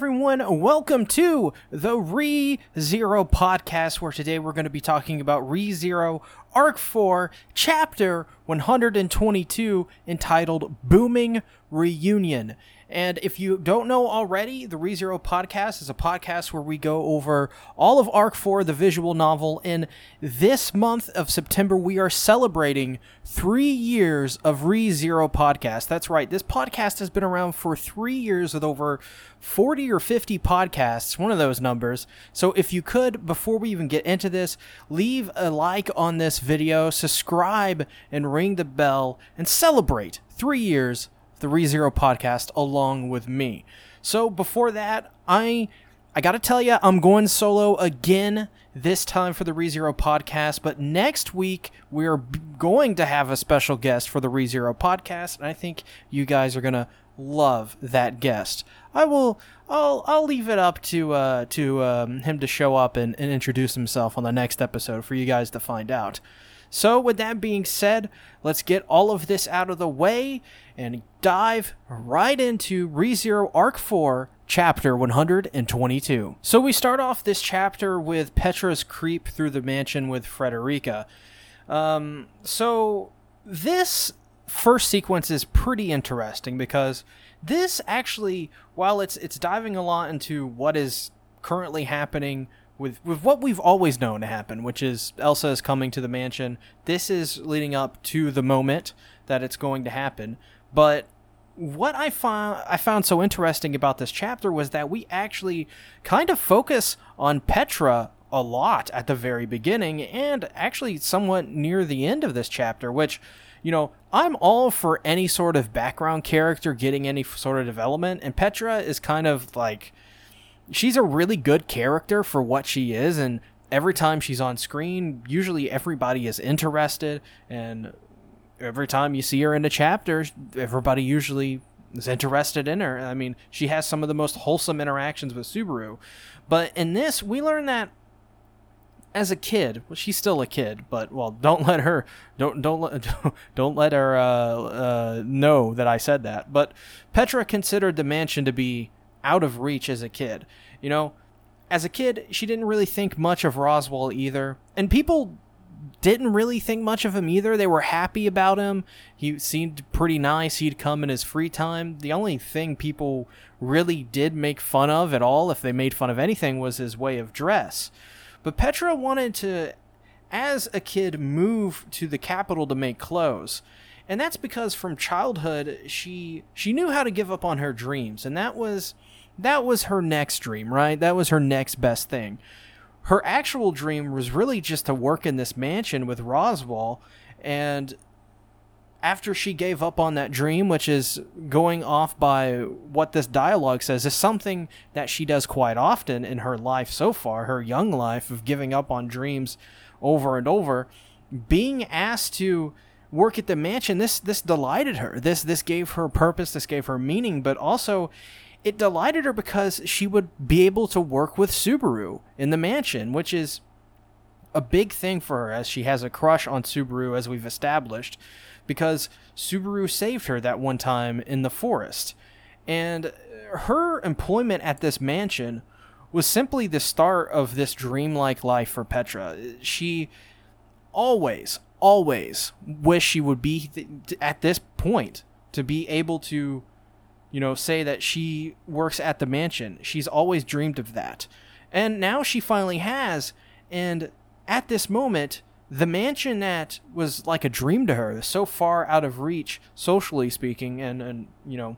everyone. Welcome to the Re Zero podcast, where today we're going to be talking about Re Zero Arc 4, Chapter 122, entitled Booming Reunion. And if you don't know already, the ReZero podcast is a podcast where we go over all of Arc 4, the visual novel. In this month of September, we are celebrating three years of ReZero podcast. That's right. This podcast has been around for three years with over 40 or 50 podcasts, one of those numbers. So if you could, before we even get into this, leave a like on this video, subscribe, and ring the bell, and celebrate three years the ReZero podcast along with me. So before that, I I got to tell you, I'm going solo again this time for the ReZero podcast, but next week we're going to have a special guest for the ReZero podcast, and I think you guys are going to love that guest. I will I'll I'll leave it up to uh to um, him to show up and, and introduce himself on the next episode for you guys to find out. So, with that being said, let's get all of this out of the way and dive right into ReZero Arc 4, Chapter 122. So, we start off this chapter with Petra's creep through the mansion with Frederica. Um, so, this first sequence is pretty interesting because this actually, while it's it's diving a lot into what is currently happening with with what we've always known to happen, which is Elsa is coming to the mansion. This is leading up to the moment that it's going to happen. But what I found I found so interesting about this chapter was that we actually kind of focus on Petra a lot at the very beginning and actually somewhat near the end of this chapter, which you know, I'm all for any sort of background character getting any sort of development, and Petra is kind of like she's a really good character for what she is and every time she's on screen usually everybody is interested and every time you see her in a chapter everybody usually is interested in her i mean she has some of the most wholesome interactions with subaru but in this we learn that as a kid, well, she's still a kid, but well, don't let her don't don't let don't let her uh, uh, know that I said that. But Petra considered the mansion to be out of reach as a kid. You know, as a kid, she didn't really think much of Roswaal either. And people didn't really think much of him either. They were happy about him. He seemed pretty nice. He'd come in his free time. The only thing people really did make fun of at all, if they made fun of anything, was his way of dress. But Petra wanted to, as a kid, move to the capital to make clothes. And that's because from childhood she she knew how to give up on her dreams, and that was that was her next dream, right? That was her next best thing. Her actual dream was really just to work in this mansion with Roswaal. and after she gave up on that dream, which is going off by what this dialogue says, is something that she does quite often in her life so far, her young life of giving up on dreams over and over, being asked to work at the mansion, this this delighted her. This this gave her purpose, this gave her meaning, but also it delighted her because she would be able to work with Subaru in the mansion, which is a big thing for her as she has a crush on Subaru as we've established because Subaru saved her that one time in the forest. And her employment at this mansion was simply the start of this dreamlike life for Petra. She always, always wished she would be th- at this point to be able to you know, say that she works at the mansion. She's always dreamed of that. And now she finally has. And at this moment, the mansion that was like a dream to her, so far out of reach, socially speaking, and, and you know,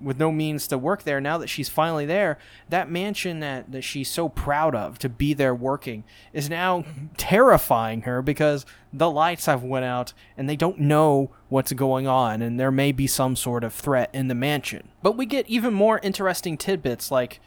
with no means to work there now that she's finally there that mansion that, that she's so proud of to be there working is now terrifying her because the lights have went out and they don't know what's going on and there may be some sort of threat in the mansion. But we get even more interesting tidbits like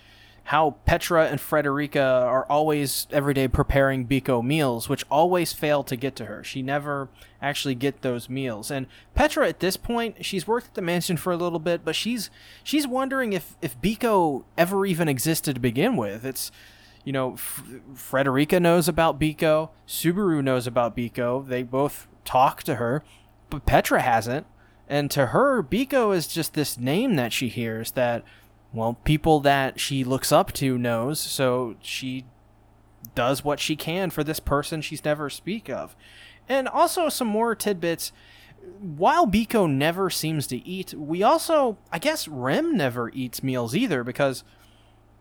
how Petra and Frederica are always every day preparing Beako meals, which always fail to get to her. She never actually get those meals. And Petra at this point, she's worked at the mansion for a little bit, but she's she's wondering if if Beako ever even existed to begin with. It's you know, F- Frederica knows about Beako, Subaru knows about Beako. They both talk to her, but Petra hasn't. And to her, Beako is just this name that she hears that well, people that she looks up to knows, so she does what she can for this person she's never speak of. And also some more tidbits. While Beako never seems to eat, we also, I guess, Rem never eats meals either because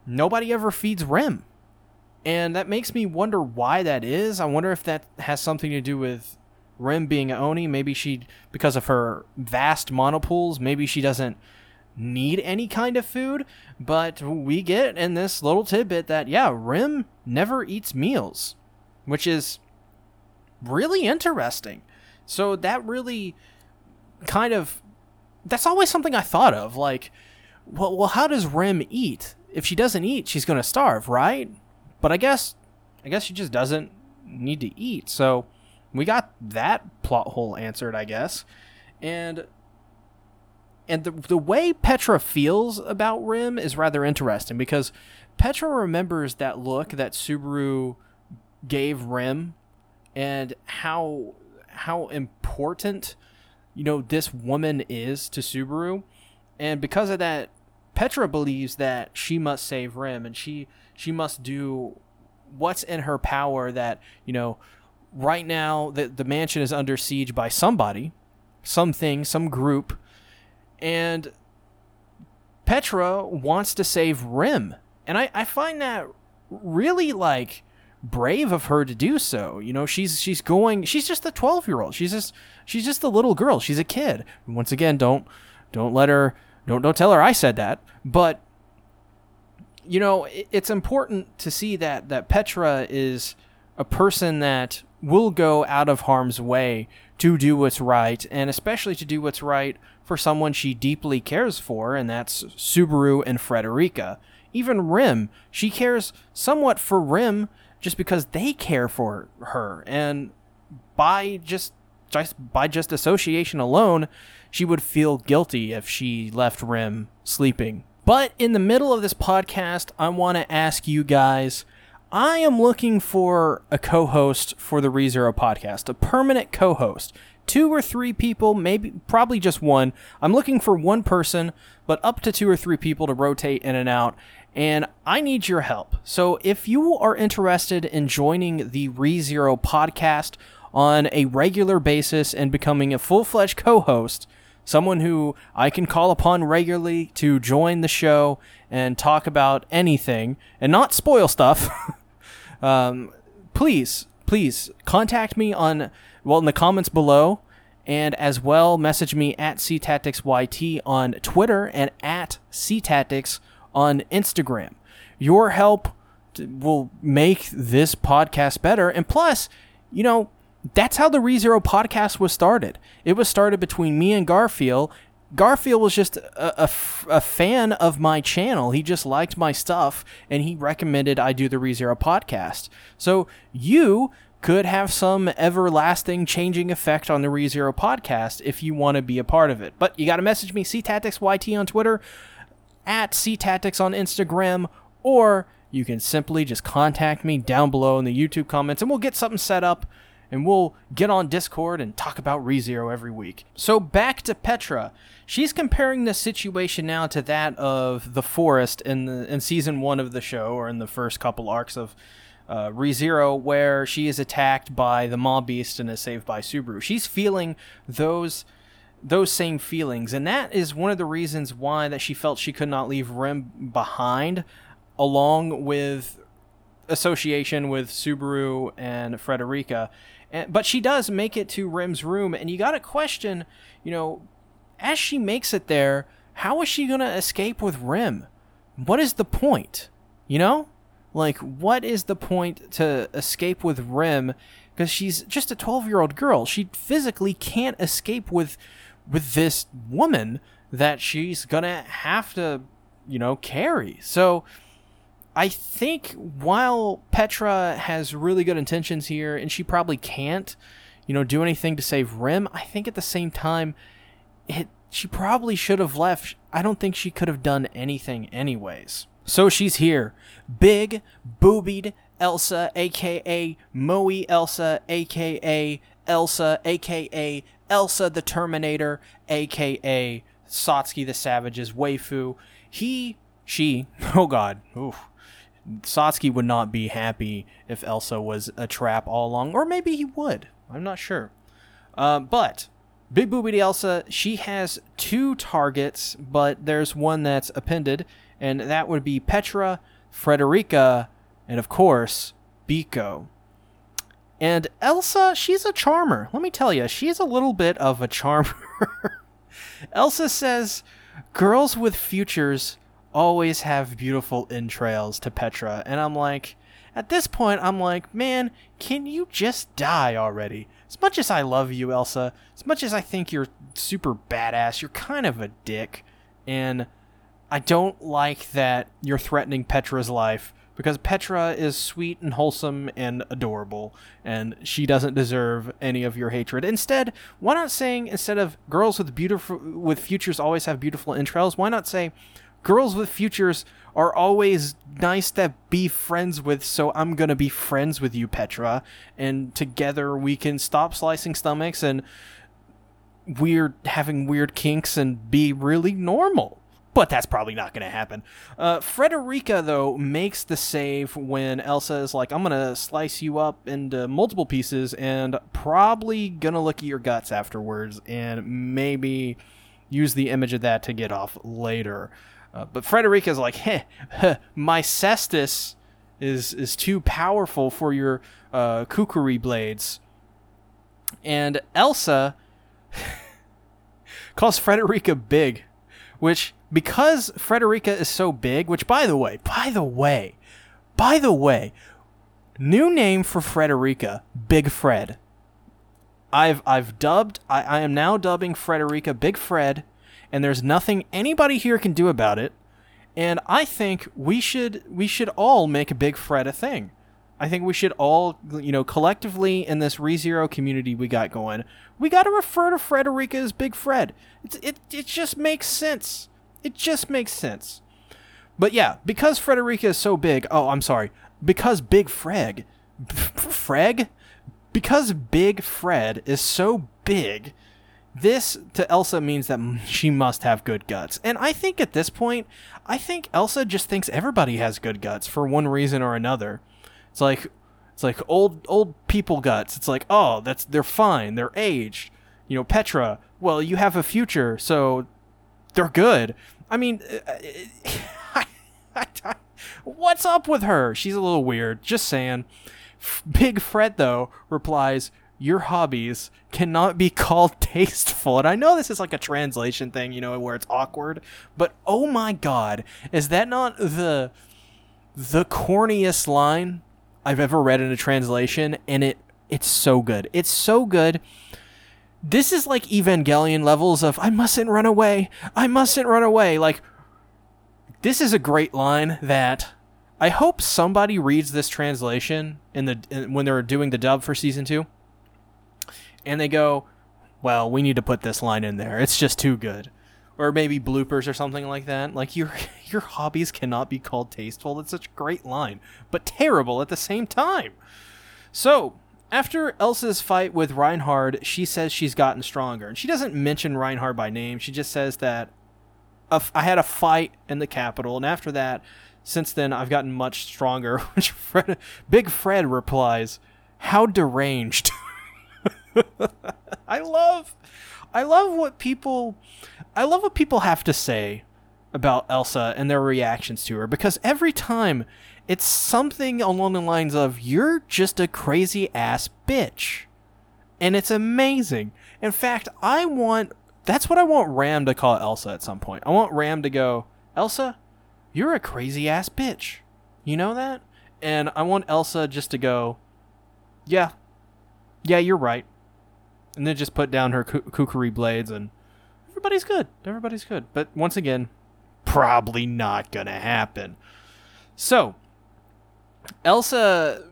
nobody ever feeds Rem. And that makes me wonder why that is. I wonder if that has something to do with Rem being Oni. Maybe she, because of her vast mana pools, maybe she doesn't need any kind of food. But we get in this little tidbit that, yeah, Rem never eats meals, which is really interesting. So that really kind of, that's always something I thought of. Like, well, well how does Rem eat? If she doesn't eat, she's to starve, right? But I guess, I guess she just doesn't need to eat. So we got that plot hole answered, I guess. And and the the way Petra feels about Rem is rather interesting because Petra remembers that look that Subaru gave Rem and how how important you know this woman is to Subaru. And because of that Petra believes that she must save Rem and she she must do what's in her power that you know right now the, the mansion is under siege by somebody something some group and Petra wants to save Rem. And I, I find that really like brave of her to do so. You know, she's she's going she's just a 12-year-old. She's just she's just a little girl. She's a kid. Once again, don't don't let her don't don't tell her I said that. But you know, it, it's important to see that that Petra is a person that will go out of harm's way to do what's right and especially to do what's right for someone she deeply cares for, and that's Subaru and Frederica. Even Rem, she cares somewhat for Rem just because they care for her, and by just just by just association alone, she would feel guilty if she left Rem sleeping. But in the middle of this podcast, I want to ask you guys. I am looking for a co host for the ReZero podcast, a permanent co host two or three people, maybe probably just one. I'm looking for one person, but up to two or three people to rotate in and out. And I need your help. So if you are interested in joining the ReZero podcast on a regular basis and becoming a full fledged co host, someone who I can call upon regularly to join the show and talk about anything and not spoil stuff, um, please, please contact me on well in the comments below and as well message me at CTacticsYT on Twitter and at CTactics on Instagram. Your help will make this podcast better. And plus, you know, that's how the ReZero podcast was started. It was started between me and Garfield. Garfield was just a, a, fan of my channel. He just liked my stuff and he recommended I do the ReZero podcast. So you could have some everlasting changing effect on the ReZero podcast if you want to be a part of it. But you got to message me, CTacticsYT on Twitter, at CTactics on Instagram, or you can simply just contact me down below in the YouTube comments and we'll get something set up and we'll get on Discord and talk about ReZero every week. So back to Petra. She's comparing the situation now to that of the forest in the in season one of the show, or in the first couple arcs of uh, ReZero, where she is attacked by the Maw Beast and is saved by Subaru. She's feeling those those same feelings, and that is one of the reasons why that she felt she could not leave Rem behind, along with association with Subaru and Frederica. And, but she does make it to Rem's room, and you got to question, you know, as she makes it there, how is she going to escape with Rem? What is the point? You know? Like, what is the point to escape with Rem? Because she's just a 12 year old girl. She physically can't escape with with this woman that she's gonna have to, you know, carry. So I think while Petra has really good intentions here, and she probably can't, you know, do anything to save Rem, I think at the same time, it she probably should have left. I don't think she could have done anything anyways. So she's here. Big, boobied Elsa, aka Moe Elsa, aka Elsa, aka Elsa the Terminator, aka Satsuki the Savage's waifu. He she, oh god, oof. Satsuki would not be happy if Elsa was a trap all along, or maybe he would. I'm not sure. Uh, but Big Booby Elsa, she has two targets, but there's one that's appended, and that would be Petra, Frederica, and of course, Beako. And Elsa, she's a charmer. Let me tell you, she's a little bit of a charmer. Elsa says, Girls with futures always have beautiful entrails to Petra. And I'm like, at this point, I'm like, man, can you just die already? As much as I love you, Elsa, as much as I think you're super badass, you're kind of a dick. And I don't like that you're threatening Petra's life because Petra is sweet and wholesome and adorable, and she doesn't deserve any of your hatred. Instead, why not saying instead of girls with beautiful with futures always have beautiful entrails, why not say girls with futures are always nice to be friends with, so I'm gonna be friends with you, Petra, and together we can stop slicing stomachs and weird having weird kinks and be really normal but that's probably not to happen. Uh, Frederica, though, makes the save when Elsa is like, I'm to slice you up into multiple pieces and probably to look at your guts afterwards and maybe use the image of that to get off later. Uh, but Frederica is like, heh, heh, my cestus is, is too powerful for your uh, kukuri blades. And Elsa calls Frederica big, which because Frederica is so big, which by the way, by the way, by the way, new name for Frederica, Big Fred. I've I've dubbed I, I am now dubbing Frederica Big Fred, and there's nothing anybody here can do about it. And I think we should we should all make a Big Fred a thing. I think we should all, you know, collectively in this ReZero community we got going, we got to refer to Frederica as Big Fred. It's, it it just makes sense. It just makes sense. But yeah, because Frederica is so big. Oh, I'm sorry. Because Big Freg, Freg, because Big Fred is so big, this to Elsa means that she must have good guts. And I think at this point, I think Elsa just thinks everybody has good guts for one reason or another. It's like it's like old old people guts. It's like, "Oh, that's they're fine. They're aged." You know, Petra, well, you have a future, so they're good. I mean, uh, uh, what's up with her? She's a little weird. Just saying. Big Fred, though, replies, Your hobbies cannot be called tasteful. And I know this is like a translation thing, you know, where it's awkward, but oh my god, is that not the the corniest line I've ever read in a translation? And it it's so good. It's so good this is like Evangelion levels of I mustn't run away. I mustn't run away. Like this is a great line that I hope somebody reads this translation in the in, when they're doing the dub for season 2 and they go, "Well, we need to put this line in there. It's just too good." Or maybe bloopers or something like that. Like your your hobbies cannot be called tasteful. That's such a great line, but terrible at the same time. So, after Elsa's fight with Reinhard, she says she's gotten stronger. And she doesn't mention Reinhard by name. She just says that I had a fight in the capital, and after that, since then, I've gotten much stronger. Which Fred, Big Fred replies, "How deranged." I love, I love what people, I love what people have to say about Elsa and their reactions to her because every time it's something along the lines of, You're just a crazy ass bitch. And it's amazing. In fact, I want. That's what I want Ram to call Elsa at some point. I want Ram to go, Elsa, you're a crazy ass bitch. You know that? And I want Elsa just to go, Yeah, yeah, you're right. And then just put down her kukuri blades and everybody's good. Everybody's good. But once again, probably not gonna happen. So, Elsa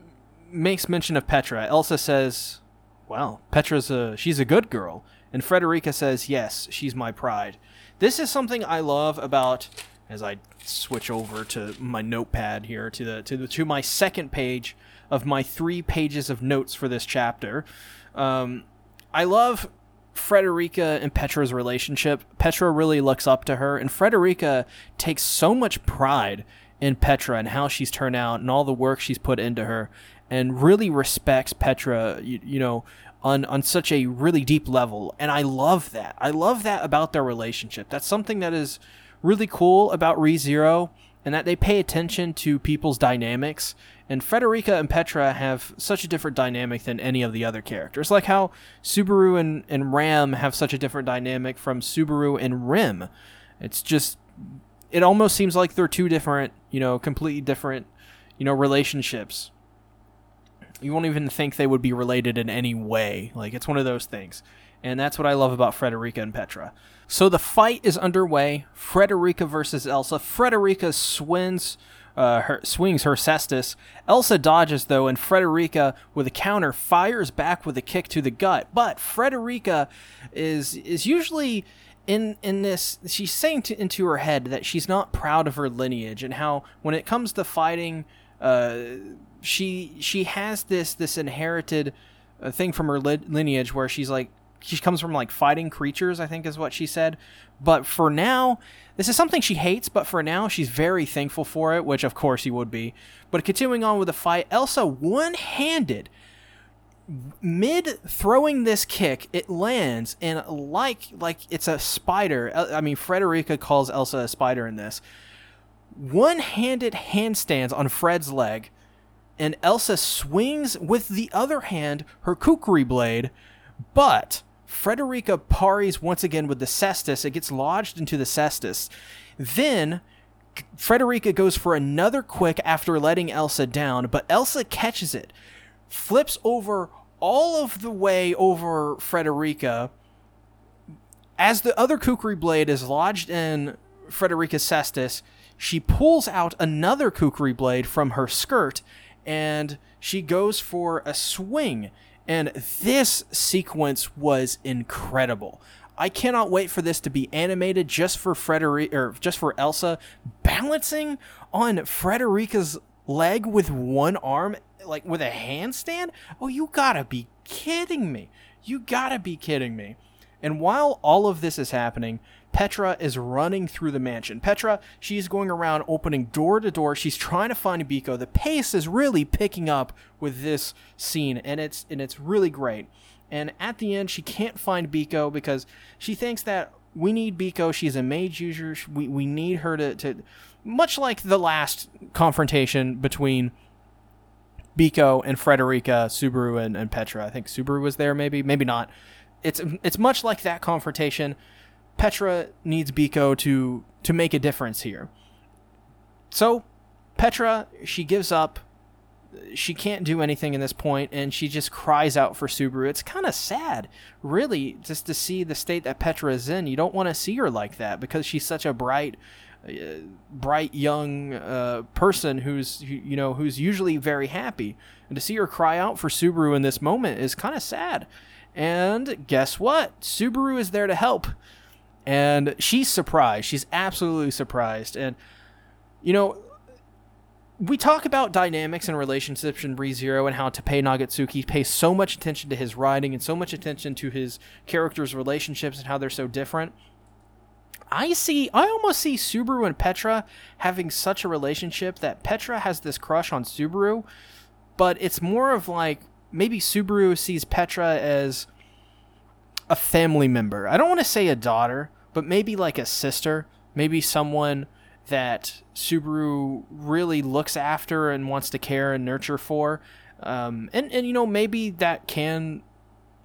makes mention of Petra. Elsa says, "Well, Petra's a she's a good girl." And Frederica says, "Yes, she's my pride." This is something I love about as I switch over to my notepad here to the to the to my second page of my three pages of notes for this chapter. Um, I love Frederica and Petra's relationship. Petra really looks up to her, and Frederica takes so much pride in Petra and how she's turned out and all the work she's put into her, and really respects Petra, you, you know, on, on such a really deep level. And I love that. I love that about their relationship. That's something that is really cool about ReZero, and that they pay attention to people's dynamics and Frederica and Petra have such a different dynamic than any of the other characters. Like how Subaru and, and Ram have such a different dynamic from Subaru and Rem. It's just, it almost seems like they're two different, you know, completely different, you know, relationships. You won't even think they would be related in any way. Like, it's one of those things. And that's what I love about Frederica and Petra. So the fight is underway. Frederica versus Elsa. Frederica swings uh, her, swings her cestus. Elsa dodges though, and Frederica, with a counter, fires back with a kick to the gut. But Frederica is is usually in in this. She's saying to, into her head that she's not proud of her lineage and how when it comes to fighting, uh, she she has this this inherited uh, thing from her li- lineage where she's like she comes from like fighting creatures, I think is what she said. But for now, this is something she hates, but for now she's very thankful for it, which of course he would be. But continuing on with the fight, Elsa one-handed mid throwing this kick, it lands and like like it's a spider. I mean, Frederica calls Elsa a spider in this. One-handed handstands on Fred's leg, and Elsa swings with the other hand her kukri blade, but Frederica parries once again with the cestus. It gets lodged into the cestus. Then Frederica goes for another quick after letting Elsa down, but Elsa catches it, flips over all of the way over Frederica. As the other kukri blade is lodged in Frederica's cestus, she pulls out another kukri blade from her skirt and she goes for a swing and this sequence was incredible. I cannot wait for this to be animated just for Frederica or just for Elsa balancing on Frederica's leg with one arm like with a handstand. Oh, you got to be kidding me. You got to be kidding me. And while all of this is happening, Petra is running through the mansion. Petra, she's going around opening door to door. She's trying to find Beako. The pace is really picking up with this scene, and it's and it's really great. And at the end, she can't find Beako because she thinks that we need Beako. She's a mage user. We, we need her to, to, much like the last confrontation between Beako and Frederica, Subaru and, and Petra. I think Subaru was there, maybe, maybe not. It's it's much like that confrontation. Petra needs Beako to to make a difference here. So Petra, she gives up. She can't do anything in this point, and she just cries out for Subaru. It's kind of sad, really, just to see the state that Petra is in. You don't want to see her like that because she's such a bright, uh, bright young uh, person who's you know who's usually very happy, and to see her cry out for Subaru in this moment is kind of sad. And guess what? Subaru is there to help and she's surprised. She's absolutely surprised. And you know, we talk about dynamics and relationships in ReZero and how Tappei Nagatsuki pays so much attention to his writing and so much attention to his characters' relationships and how they're so different. I see, I almost see Subaru and Petra having such a relationship that Petra has this crush on Subaru, but it's more of like maybe Subaru sees Petra as a family member. I don't want to say a daughter but maybe like a sister, maybe someone that Subaru really looks after and wants to care and nurture for. Um, and, and, you know, maybe that can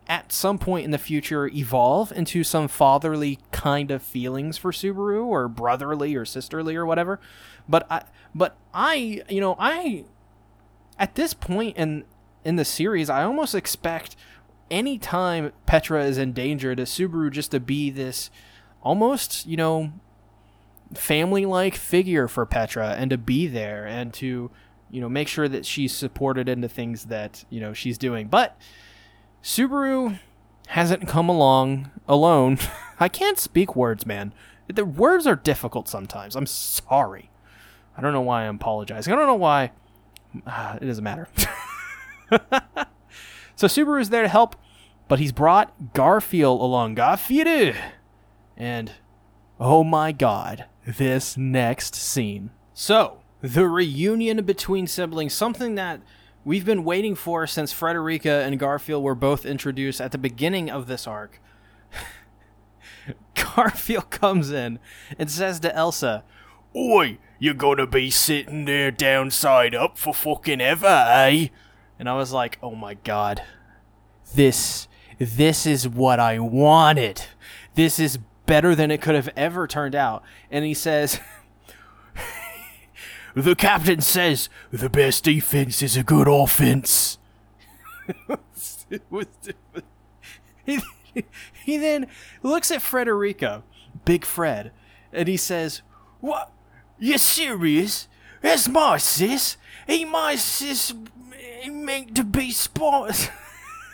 at some point in the future evolve into some fatherly kind of feelings for Subaru or brotherly or sisterly or whatever. But I, but I, you know, I, at this point in, in the series, I almost expect anytime Petra is in danger to Subaru just to be this, almost, you know, family like figure for Petra and to be there and to, you know, make sure that she's supported into things that, you know, she's doing. But Subaru hasn't come along alone. I can't speak words, man. The words are difficult sometimes. I'm sorry. I don't know why I'm apologizing. I don't know why. Uh, it doesn't matter. so Subaru is there to help but he's brought Garfield along. Garfield! And oh my god, this next scene. So, the reunion between siblings, something that we've been waiting for since Frederica and Garfield were both introduced at the beginning of this arc. Garfield comes in and says to Elsa, Oi, you're gonna be sitting there downside up for fucking ever, eh? And I was like, oh my god. This this is what I wanted. This is better than it could have ever turned out. And he says The captain says the best defense is a good offense. he, he then looks at Frederica, Big Fred, and he says, What? You serious? That's my sis. Ain't my sis meant to be smart?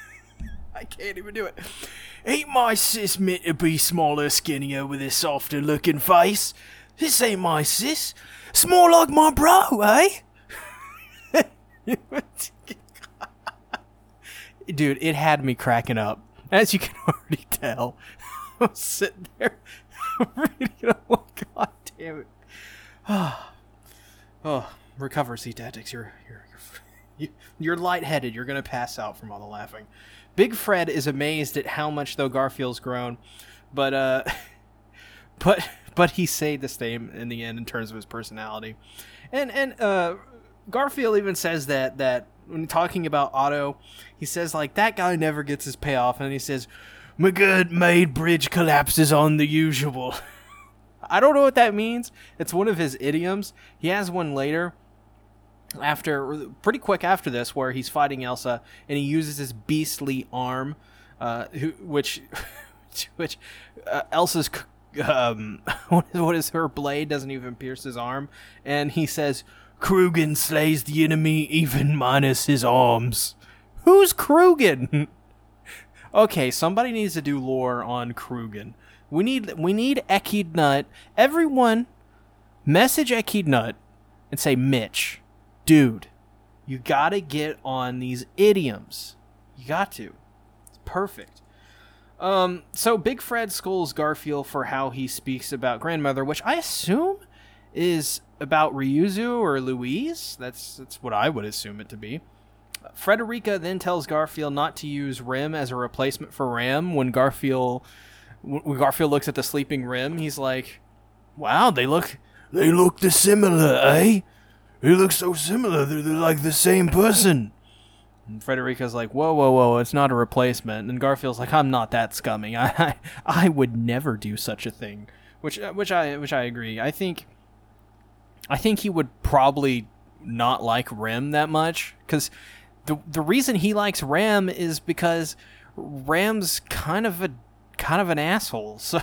I can't even do it. Ain't my sis meant to be smaller, skinnier, with a softer looking face? This ain't my sis. It's more like my bro, eh? Dude, it had me cracking up. As you can already tell. I'm sitting there reading it. oh god damn it. oh, recover, SeaTactics. You're you're you're, you're lightheaded. You're gonna pass out from all the laughing. Big Fred is amazed at how much though Garfield's grown, but uh, but but he stayed the same in the end in terms of his personality, and and uh, Garfield even says that that when talking about Otto, he says like that guy never gets his payoff, and he says, "My good made bridge collapses on the usual." I don't know what that means. It's one of his idioms. He has one later after pretty quick after this where he's fighting Elsa and he uses his beastly arm uh, which which uh, Elsa's um, what is her blade doesn't even pierce his arm and he says Krugen slays the enemy even minus his arms. Who's Krugen? okay, somebody needs to do lore on Krugen. We need we need Echidnut. Everyone, message Echidnut and say, Mitch, dude, you gotta get on these idioms. You got to. It's perfect. Um, so Big Fred scolds Garfield for how he speaks about grandmother, which I assume is about Ryuzu or Lewes. That's that's what I would assume it to be. Frederica then tells Garfield not to use Rem as a replacement for Ram when Garfield when Garfield looks at the sleeping Rem, he's like, "Wow, they look they look dissimilar, eh? They look so similar. They're, they're like the same person." And Frederica's like, "Whoa, whoa, whoa! It's not a replacement." And Garfield's like, "I'm not that scummy. I, I, I would never do such a thing." Which, uh, which I, which I agree. I think, I think he would probably not like Rem that much because the the reason he likes Ram is because Ram's kind of a kind of an asshole. So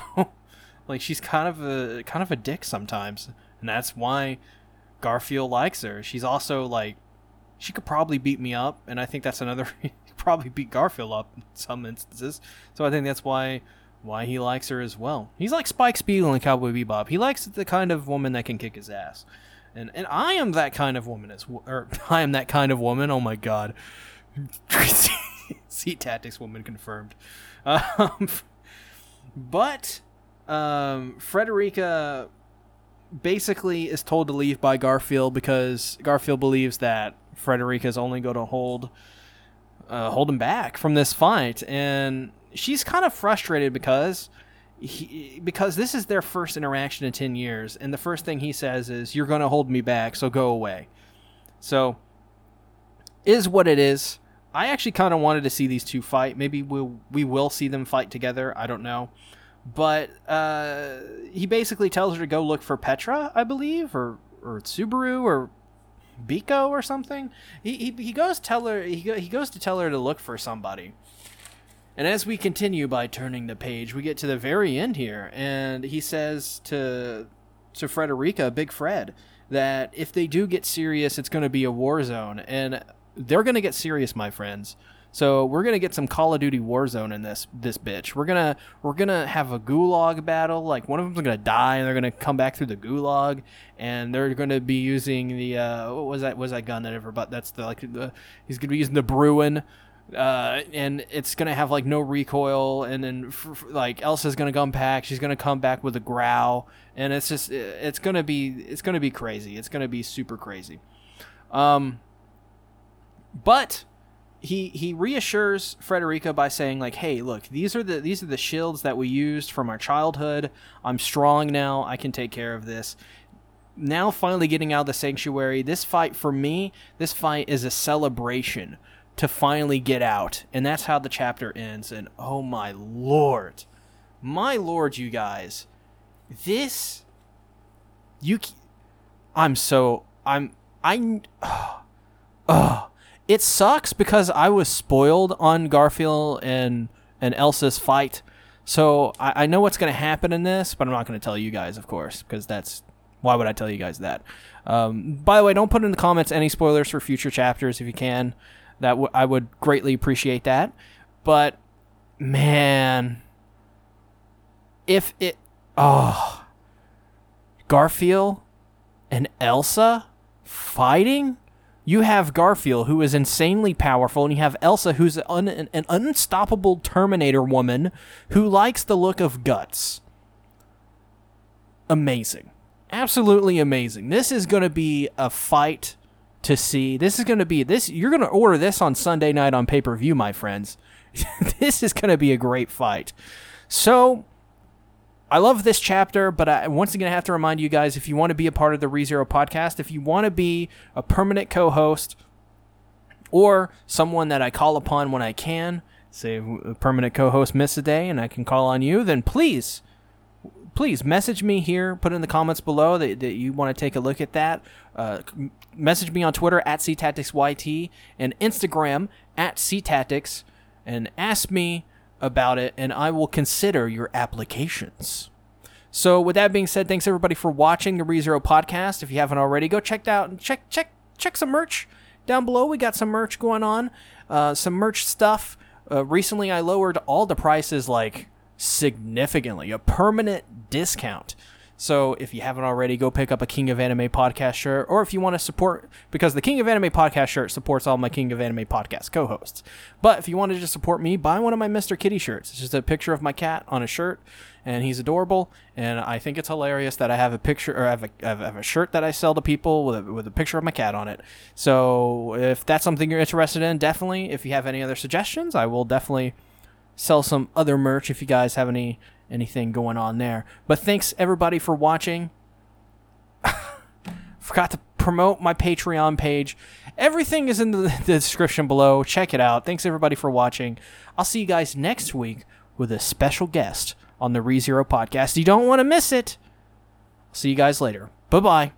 like she's kind of a kind of a dick sometimes, and that's why Garfield likes her. She's also like she could probably beat me up, and I think that's another probably beat Garfield up in some instances. So I think that's why why he likes her as well. He's like Spike Spiegel in Cowboy Bebop. He likes the kind of woman that can kick his ass. And and I am that kind of woman as or I am that kind of woman. Oh my god. SeaTactics woman confirmed. Um, but um, Frederica basically is told to leave by Garfield because Garfield believes that Frederica is only going to hold uh, hold him back from this fight, and she's kind of frustrated because he, because this is their first interaction in ten years, and the first thing he says is, "You're going to hold me back, so go away." So, is what it is. I actually kind of wanted to see these two fight. Maybe we'll, we will see them fight together. I don't know. But uh, he basically tells her to go look for Petra, I believe, or or Subaru or Beako or something. He, he, he goes tell her he, he goes to tell her to look for somebody. And as we continue by turning the page, we get to the very end here, and he says to to Frederica, Big Fred, that if they do get serious, it's going to be a war zone, and they're going to get serious, my friends. So we're gonna get some Call of Duty Warzone in this this bitch. We're gonna we're gonna have a gulag battle. Like one of them's gonna die, and they're gonna come back through the gulag, and they're gonna be using the uh, what was that was that gun that ever? But that's the like the he's gonna be using the Bruen. uh, and it's gonna have like no recoil, and then f- f- like Elsa's gonna come back. She's gonna come back with a Grau, and it's just it's gonna be it's gonna be crazy. It's gonna be super crazy. Um, but he he reassures Frederica by saying like, "Hey, look, these are the these are the shields that we used from our childhood. I'm strong now. I can take care of this." Now finally getting out of the sanctuary. This fight for me, this fight is a celebration to finally get out. And that's how the chapter ends and oh my lord. My lord, you guys. This you I'm so I'm I oh, it sucks because I was spoiled on Garfield and and Elsa's fight. So I, I know what's going to happen in this, but I'm not going to tell you guys, of course, because that's why would I tell you guys that? Um, by the way, don't put in the comments any spoilers for future chapters if you can. That w- I would greatly appreciate that. But man, if it oh Garfield and Elsa fighting, you have Garfield who is insanely powerful, and you have Elsa who's an, an unstoppable Terminator woman who likes the look of guts. Amazing absolutely amazing. This is going to be a fight to see. This is going to be this. You're going to order this on Sunday night on pay per view, my friends. this is going to be a great fight. So. I love this chapter, but I once again I have to remind you guys if you want to be a part of the ReZero podcast, if you want to be a permanent co host or someone that I call upon when I can, say a permanent co host miss a day and I can call on you, then please please message me here. Put in the comments below that, that you want to take a look at that. Uh, message me on Twitter at CTacticsYT and Instagram at CTactics and ask me about it, and I will consider your applications. So, with that being said, thanks everybody for watching the ReZero podcast. If you haven't already, go check out and check check check some merch down below. We got some merch going on, uh, some merch stuff. Uh, recently, I lowered all the prices like significantly, a permanent discount. So if you haven't already, go pick up a King of Anime podcast shirt, or if you want to support, because the King of Anime podcast shirt supports all my King of Anime podcast co-hosts. But if you want to just support me, buy one of my Mr. Kitty shirts. It's just a picture of my cat on a shirt, and he's adorable. And I think it's hilarious that I have a picture, or I have a, I have a shirt that I sell to people with a, with a picture of my cat on it. So if that's something you're interested in, definitely. If you have any other suggestions, I will definitely sell some other merch if you guys have any anything going on there. But thanks everybody for watching. Forgot to promote my Patreon page. Everything is in the, the description below. Check it out. Thanks everybody for watching. I'll see you guys next week with a special guest on the ReZero podcast. You don't want to miss it. See you guys later. Bye bye.